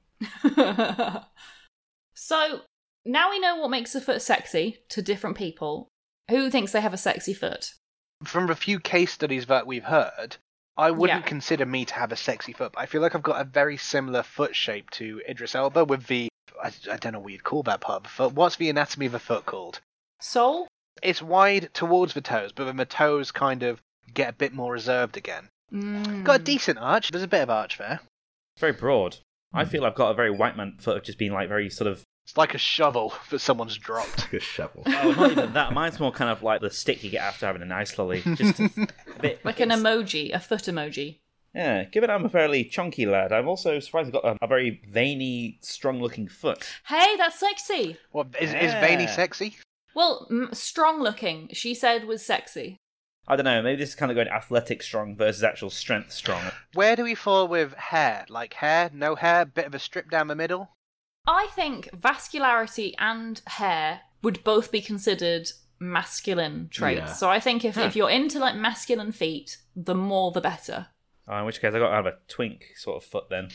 so now we know what makes a foot sexy to different people. Who thinks they have a sexy foot? From a few case studies that we've heard, I wouldn't Yeah. consider me to have a sexy foot. But I feel like I've got a very similar foot shape to Idris Elba with the I, I don't know what you'd call that part of the foot. What's the anatomy of a foot called? Sole? It's wide towards the toes, but then the toes kind of get a bit more reserved again. Mm. Got a decent arch. There's a bit of arch there. It's very broad. I Hmm. feel I've got a very white man foot of just being like very sort of. It's like a shovel that someone's dropped. Like a shovel. Oh, not even that. Mine's more kind of like the stick you get after having an ice lolly. Just a bit. Like an emoji, a foot emoji. Yeah, given I'm a fairly chunky lad, I'm also surprised I've got a, a very veiny, strong-looking foot. Hey, that's sexy. What is is veiny sexy? Well, m- strong looking, she said was sexy. I don't know. Maybe this is kind of going athletic strong versus actual strength strong. Where do we fall with hair? Like hair, no hair, bit of a strip down the middle? I think vascularity and hair would both be considered masculine traits. Yeah. So I think if, Huh. if you're into like masculine feet, the more the better. Oh, in which case, I got to have a twink sort of foot then.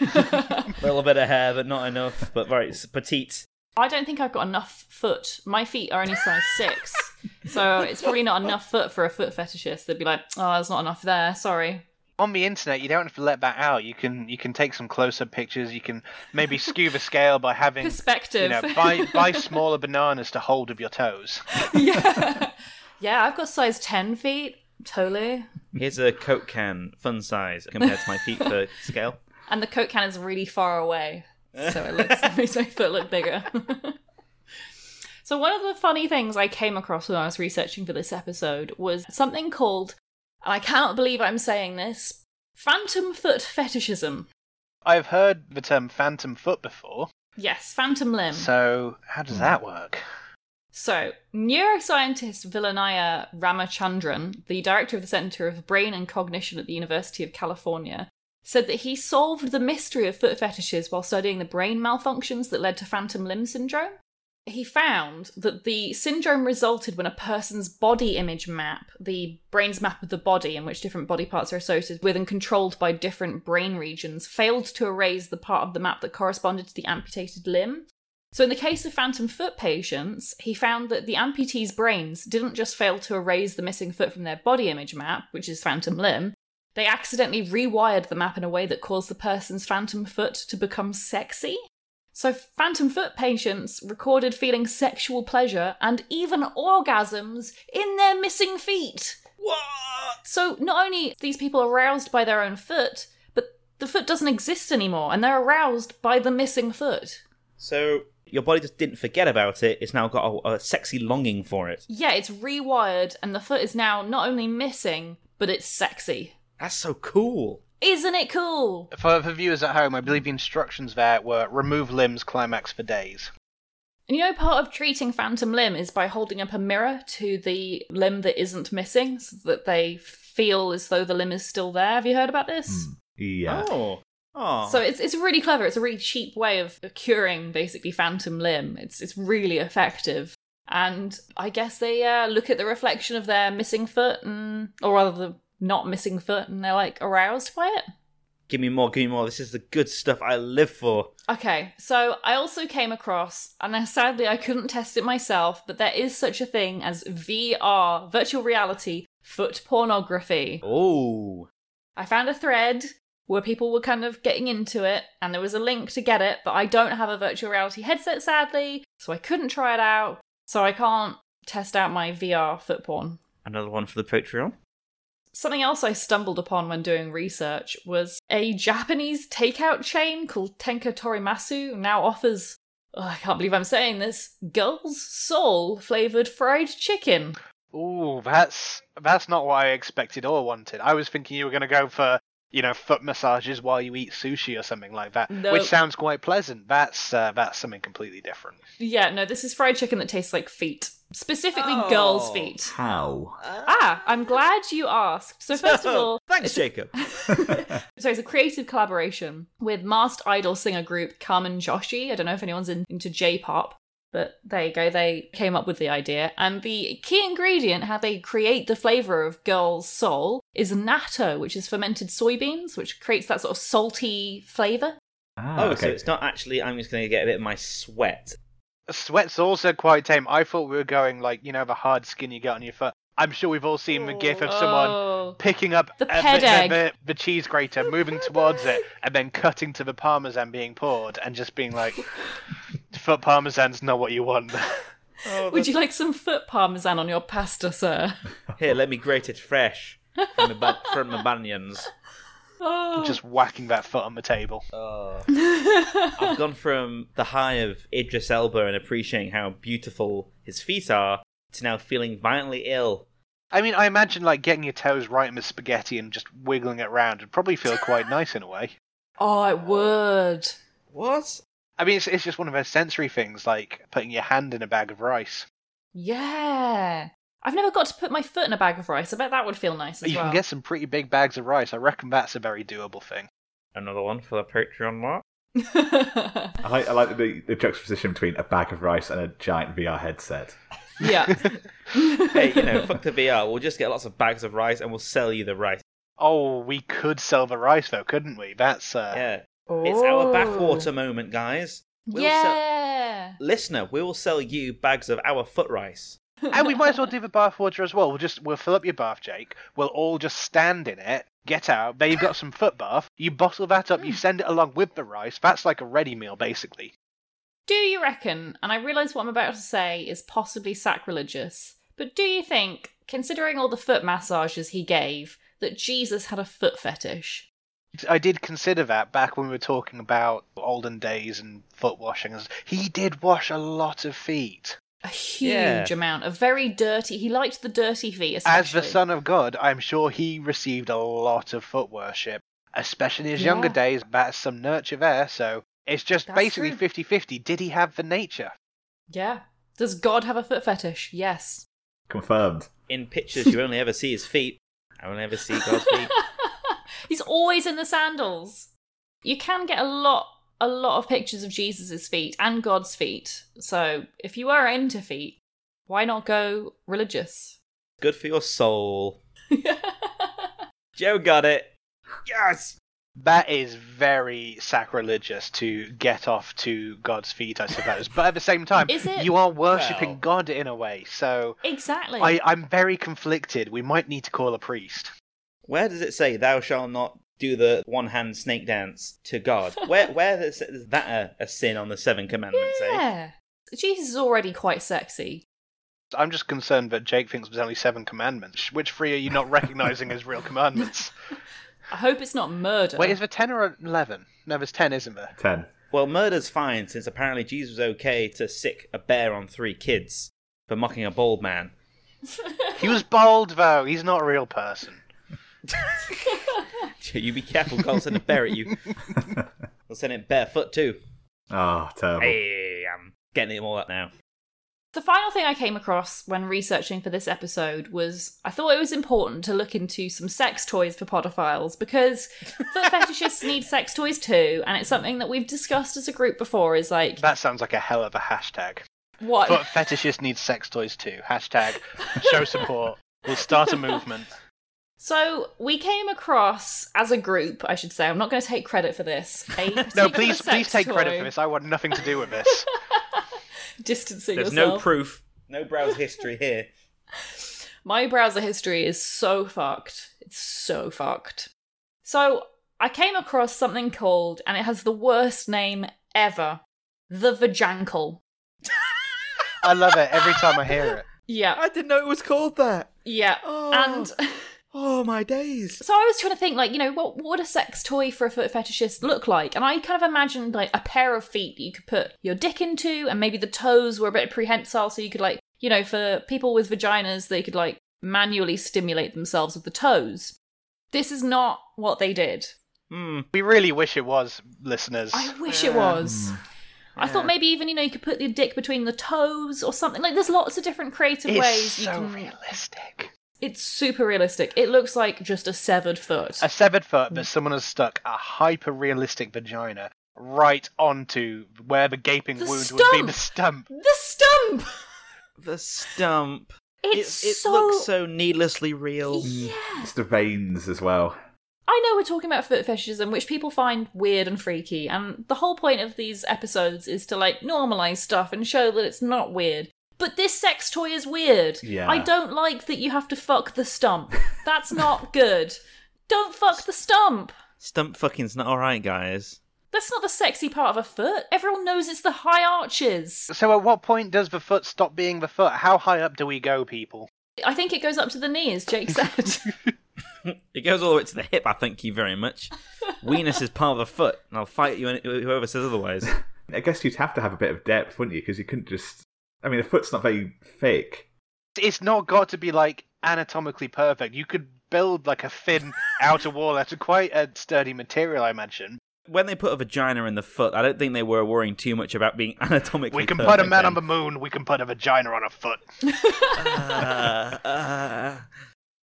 A little bit of hair, but not enough. But very petite. I don't think I've got enough foot. My feet are only size six. so it's probably not enough foot for a foot fetishist. They'd be like, oh, there's not enough there, sorry. On the internet, you don't have to let that out. You can you can take some close-up pictures. You can maybe skew the scale by having Perspective. you know buy buy smaller bananas to hold with your toes. yeah. yeah, I've got size 10 feet. Totally. Here's a Coke can, fun size, compared to my feet for scale. And the Coke can is really far away. So it looks it makes my foot look bigger. so one of the funny things I came across when I was researching for this episode was something called, and I cannot believe I'm saying this, phantom foot fetishism. I've heard the term phantom foot before. Yes, phantom limb. So how does that work? So, neuroscientist Vilayanur Ramachandran, the director of the Center of Brain and Cognition at the University of California, said that he solved the mystery of foot fetishes while studying the brain malfunctions that led to phantom limb syndrome. he found that the syndrome resulted when a person's body image map, the brain's map of the body in which different body parts are associated with and controlled by different brain regions, failed to erase the part of the map that corresponded to the amputated limb. So, in the case of phantom foot patients, he found that the amputees' brains didn't just fail to erase the missing foot from their body image map, which is phantom limb, they accidentally rewired the map in a way that caused the person's phantom foot to become sexy. So, phantom foot patients recorded feeling sexual pleasure and even orgasms in their missing feet. What? So, not only are these people aroused by their own foot, but the foot doesn't exist anymore and they're aroused by the missing foot. So your body just didn't forget about it. It's now got a, a sexy longing for it. Yeah, it's rewired and the foot is now not only missing, but it's sexy. That's so cool. Isn't it cool? For, for viewers at home, I believe the instructions there were remove limbs, climax for days. And you know, part of treating phantom limb is by holding up a mirror to the limb that isn't missing so that they feel as though the limb is still there. Have you heard about this? Hmm. Yeah. Oh. Oh. So it's it's really clever. It's a really cheap way of curing basically phantom limb. It's it's really effective. And I guess they uh, look at the reflection of their missing foot, and or rather the not missing foot, and they're like aroused by it. give me more, give me more. This is the good stuff I live for. Okay, so I also came across, and I, sadly I couldn't test it myself, but there is such a thing as VR, virtual reality, foot pornography. Oh. I found a thread where people were kind of getting into it, and there was a link to get it, but I don't have a virtual reality headset, sadly, so I couldn't try it out, so I can't test out my VR foot porn. Another one for the Patreon. Something else I stumbled upon when doing research was a Japanese takeout chain called Tenka Torimasu now offers, oh, I can't believe I'm saying this, girl's sole flavored fried chicken. Ooh, that's that's not what I expected or wanted. I was thinking you were going to go for you know foot massages while you eat sushi or something like that, No. which sounds quite pleasant. That's uh, that's something completely different. Yeah, no, this is fried chicken that tastes like feet. Specifically, Oh. girls' feet. How? Ah, I'm glad you asked. So, first of all, thanks, Jacob. so it's a creative collaboration with masked idol singer group Kamen Joshi. I don't know if anyone's in, into J-pop, but there you go. They came up with the idea, and the key ingredient how they create the flavor of girls' sole is natto, which is fermented soybeans, which creates that sort of salty flavor. Ah, Oh, okay. so it's not actually. I'm just going to get a bit of my sweat. Sweat's also quite tame. I thought we were going like you know the hard skin you get on your foot. I'm sure we've all seen the gif of someone Oh. picking up The ped the, egg. the, the cheese grater, moving towards it, and then cutting to the parmesan being poured, and just being like, "Foot parmesan's not what you want." Oh, Would you like some foot parmesan on your pasta, sir? Here, let me grate it fresh from the, ba- from the bunions. Oh. just whacking that foot on the table. Oh. I've gone from the high of Idris Elba and appreciating how beautiful his feet are to now feeling violently ill. I mean, I imagine like getting your toes right in the spaghetti and just wiggling it around would probably feel quite nice in a way. oh, it would. What? I mean, it's, it's just one of those sensory things, like putting your hand in a bag of rice. Yeah. I've never got to put my foot in a bag of rice. I bet that would feel nice as you well. can get some pretty big bags of rice. I reckon that's a very doable thing. Another one for the Patreon mark. I like, I like the, the juxtaposition between a bag of rice and a giant VR headset. yeah. Hey, you know, fuck the VR. We'll just get lots of bags of rice and we'll sell you the rice. Oh, we could sell the rice though, couldn't we? That's uh, Yeah. It's our Oh. bathwater moment, guys. We'll sell- yeah. Listener, we will sell you bags of our foot rice. and we might as well do the bathwater as well. We'll just we'll fill up your bath, Jake. We'll all just stand in it, get out. There you've got some foot bath. You bottle that up. You hmm. send it along with the rice. That's like a ready meal, basically. Do you reckon, and I realise what I'm about to say is possibly sacrilegious, but do you think, considering all the foot massages he gave, that Jesus had a foot fetish? I did consider that back when we were talking about olden days and foot washing. He did wash a lot of feet. A huge Yeah. amount. A very dirty. He liked the dirty feet, As the son of God, I'm sure he received a lot of foot worship, especially in his younger days. That's some nurture there. So it's just That's basically true. 50 50. Did he have the nature? Yeah. Does God have a foot fetish? Yes. Confirmed. In pictures, you only ever see his feet. I only ever see God's feet. He's always in the sandals. You can get a lot a lot of pictures of Jesus' feet and God's feet. So if you are into feet, why not go religious? Good for your soul. Joe got it. Yes. That is very sacrilegious to get off to God's feet, I suppose. But at the same time, Is it? you are worshipping Well- God in a way. So exactly. I, I'm very conflicted. We might need to call a priest. Where does it say, "Thou shalt not do the one-hand snake dance to God"? Where, where is is that a, a sin on the seven commandments? Eh? yeah. Jesus is already quite sexy. I'm just concerned that Jake thinks there's only seven commandments. Which three are you not recognizing as real commandments? I hope it's not murder. Wait, is there ten or eleven? No, there's ten, isn't there? Ten. Well, murder's fine since apparently Jesus was okay to sic a bear on three kids for mocking a bald man. He was bald though. He's not a real person. you be careful, I'll send a bear at you. I'll send it barefoot too. Oh, terrible. Hey, I'm getting it all up now. The final thing I came across when researching for this episode was I thought it was important to look into some sex toys for podophiles because foot fetishists need sex toys too, and it's something that we've discussed as a group before. Is like That sounds like a hell of a hashtag. what? But fetishists need sex toys too. Hashtag show support. We'll start a movement. So we came across as a group, I should say. I'm not going to take credit for this. No, please, please sex take credit for this. I want nothing to do with this. Distancing There's yourself. no proof, no browser history here. My browser history is so fucked. It's so fucked. So I came across something called, and it has the worst name ever the Vajankle. I love it every time I hear it. Yeah, I didn't know it was called that. yeah. Oh. And Oh my days. so I was trying to think, like, you know, what, what would a sex toy for a foot fetishist look like? And I kind of imagined, like, a pair of feet that you could put your dick into, and maybe the toes were a bit prehensile, so you could, like, you know, for people with vaginas, they could, like, manually stimulate themselves with the toes. This is not what they did. Hmm. We really wish it was, listeners. I wish it was. Hmm. I thought maybe even, you know, you could put your dick between the toes or something. Like, there's lots of different creative It's ways you so can. realistic. It's super realistic. It looks like just a severed foot. A severed foot but mm. someone has stuck a hyper realistic vagina right onto where the gaping The wound would be the stump. the stump! The stump. It's it, it so. looks so needlessly real. Yeah. It's the veins as well. I know we're talking about foot fetishism, which people find weird and freaky, and the whole point of these episodes is to like normalize stuff and show that it's not weird. But this sex toy is weird. Yeah. I don't like that you have to fuck the stump. That's not good. Don't fuck the stump. Stump fucking's not alright, guys. That's not the sexy part of a foot. Everyone knows it's the high arches. So at what point does the foot stop being the foot? How high up do we go, people? I think it goes up to the knee, as Jake said. It goes all the way to the hip, I thank you very much. Weenus is part of the foot, and I'll fight you whoever says otherwise. I guess you'd have to have a bit of depth, wouldn't you? Because you couldn't just. I mean, the foot's not very thick. It's not got to be like anatomically perfect. You could build like a thin outer wall out of quite a sturdy material, I imagine. When they put a vagina in the foot, I don't think they were worrying too much about being anatomically perfect. We can perfect put a man then. on the moon. We can put a vagina on a foot. Uh, uh,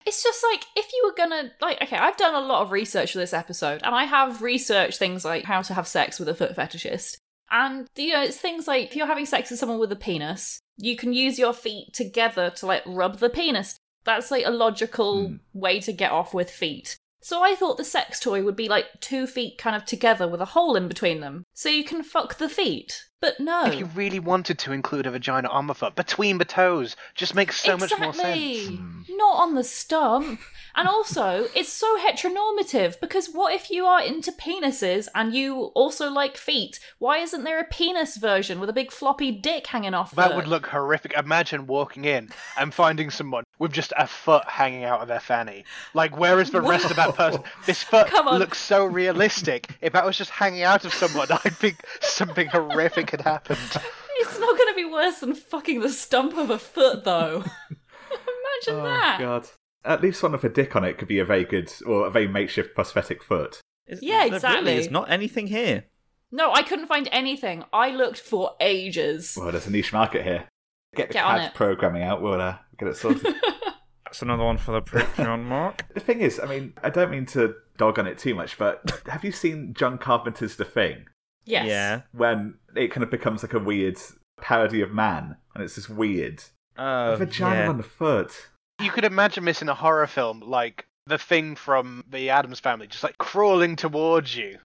It's just like if you were gonna like okay, I've done a lot of research for this episode, and I have researched things like how to have sex with a foot fetishist. And you know, it's things like if you're having sex with someone with a penis, you can use your feet together to like rub the penis. That's like a logical Hmm. way to get off with feet. So I thought the sex toy would be like two feet kind of together with a hole in between them, so you can fuck the feet. But no. If you really wanted to include a vagina on the foot, between the toes, just makes so much more sense. Hmm. Not on the stump. And also, it's so heteronormative because what if you are into penises and you also like feet? Why isn't there a penis version with a big floppy dick hanging off? That the- would look horrific. Imagine walking in and finding someone with just a foot hanging out of their fanny. Like, where is the rest of that person? This foot looks so realistic. If that was just hanging out of someone, I'd think something horrific had happened. It's not going to be worse than fucking the stump of a foot, though. Imagine Oh that. god! At least one with a dick on it could be a very good or a very makeshift prosthetic foot. Is- Yeah, there exactly. Really is not anything here. No, I couldn't find anything. I looked for ages. Well, there's a niche market here. Get the Get on CAD it. programming out. We'll uh, get it sorted. That's another one for the Patreon, Mark. the thing is, I mean, I don't mean to dog on it too much, but have you seen John Carpenter's The Thing? Yes. Yeah. when it kind of becomes like a weird parody of man, and it's just weird. Oh, a vagina yeah. on the foot. You could imagine this in a horror film, like the thing from the Addams family, just like crawling towards you.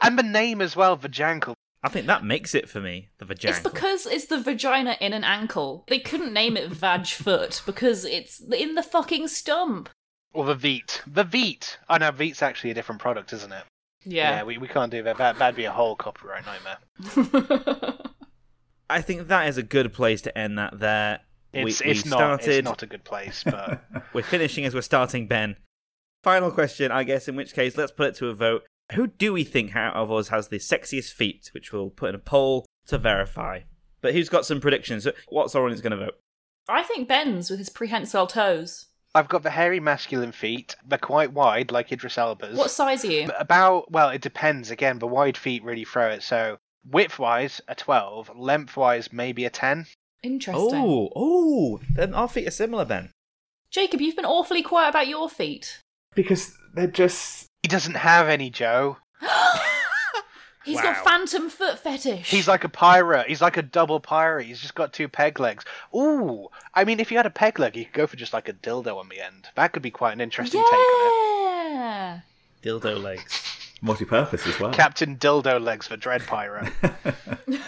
And the name as well, Vajankle. I think that makes it for me. The vagina. It's because it's the vagina in an ankle. They couldn't name it Vag Foot because it's in the fucking stump. Or the Veet. The Veet! Oh no, Veet's actually a different product, isn't it? Yeah. we, we can't do that. that. That'd be a whole copyright nightmare. I think that is a good place to end that. There, It's, we, it's we not started. it's not a good place, but We're finishing as we're starting, Ben. Final question, I guess. In which case, let's put it to a vote. Who do we think out of us has the sexiest feet? Which we'll put in a poll to verify. But who's got some predictions? What's our audience going to vote? I think Ben's with his prehensile toes. I've got the hairy masculine feet. They're quite wide, like Idris Elba's. What size are you? About well, it depends. Again, the wide feet really throw it. So width wise, a twelve. Length wise, maybe a ten. Interesting. Oh, oh, then our feet are similar, then. Jacob, you've been awfully quiet about your feet. Because they're just. He doesn't have any, Joe. He's Wow. got phantom foot fetish. He's like a pirate. He's like a double pirate. He's just got two peg legs. Ooh, I mean, if you had a peg leg, you could go for just like a dildo on the end. That could be quite an interesting take on yeah. Dildo legs. multi purpose as well. Captain Dildo Legs for Dread Pirate.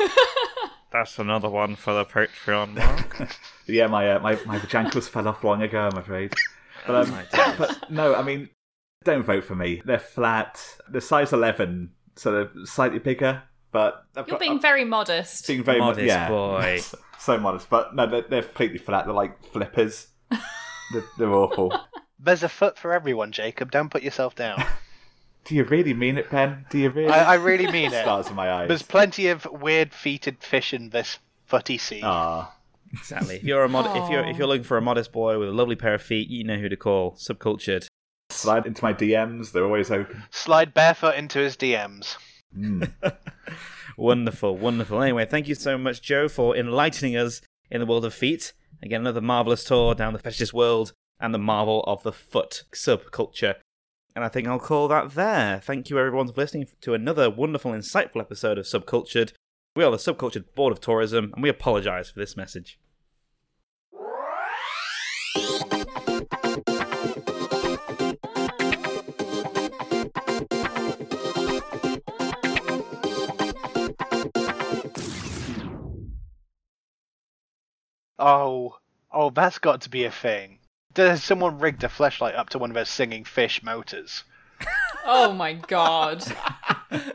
That's another one for the Patreon, Mark. yeah, my, uh, my, my vajankles fell off long ago, I'm afraid. But, um, My days. but no, I mean, don't vote for me. They're flat. They're size 11, so they're slightly bigger, but. I've You're got- being I'm very modest. being very mo- Modest yeah. boy. so modest. But no, they're, they're completely flat. They're like flippers. they're, they're awful. There's a foot for everyone, Jacob. Don't put yourself down. Do you really mean it, Ben? Do you really? I, I really mean it. Stars in my eyes. There's plenty of weird feeted fish in this footy sea. Ah, Exactly. If you're a mod- if you're if you're looking for a modest boy with a lovely pair of feet, you know who to call. Subcultured. Slide into my DMs. They're always open. Slide barefoot into his DMs. Mm. Wonderful, wonderful. Anyway, thank you so much, Joe, for enlightening us in the world of feet. Again, another marvelous tour down the fetishist world and the marvel of the foot subculture. And I think I'll call that there. Thank you, everyone, for listening to another wonderful, insightful episode of Subcultured. We are the Subcultured Board of Tourism, and we apologise for this message. Oh, oh, that's got to be a thing. Does someone rigged a flashlight up to one of those singing fish motors? Oh my god.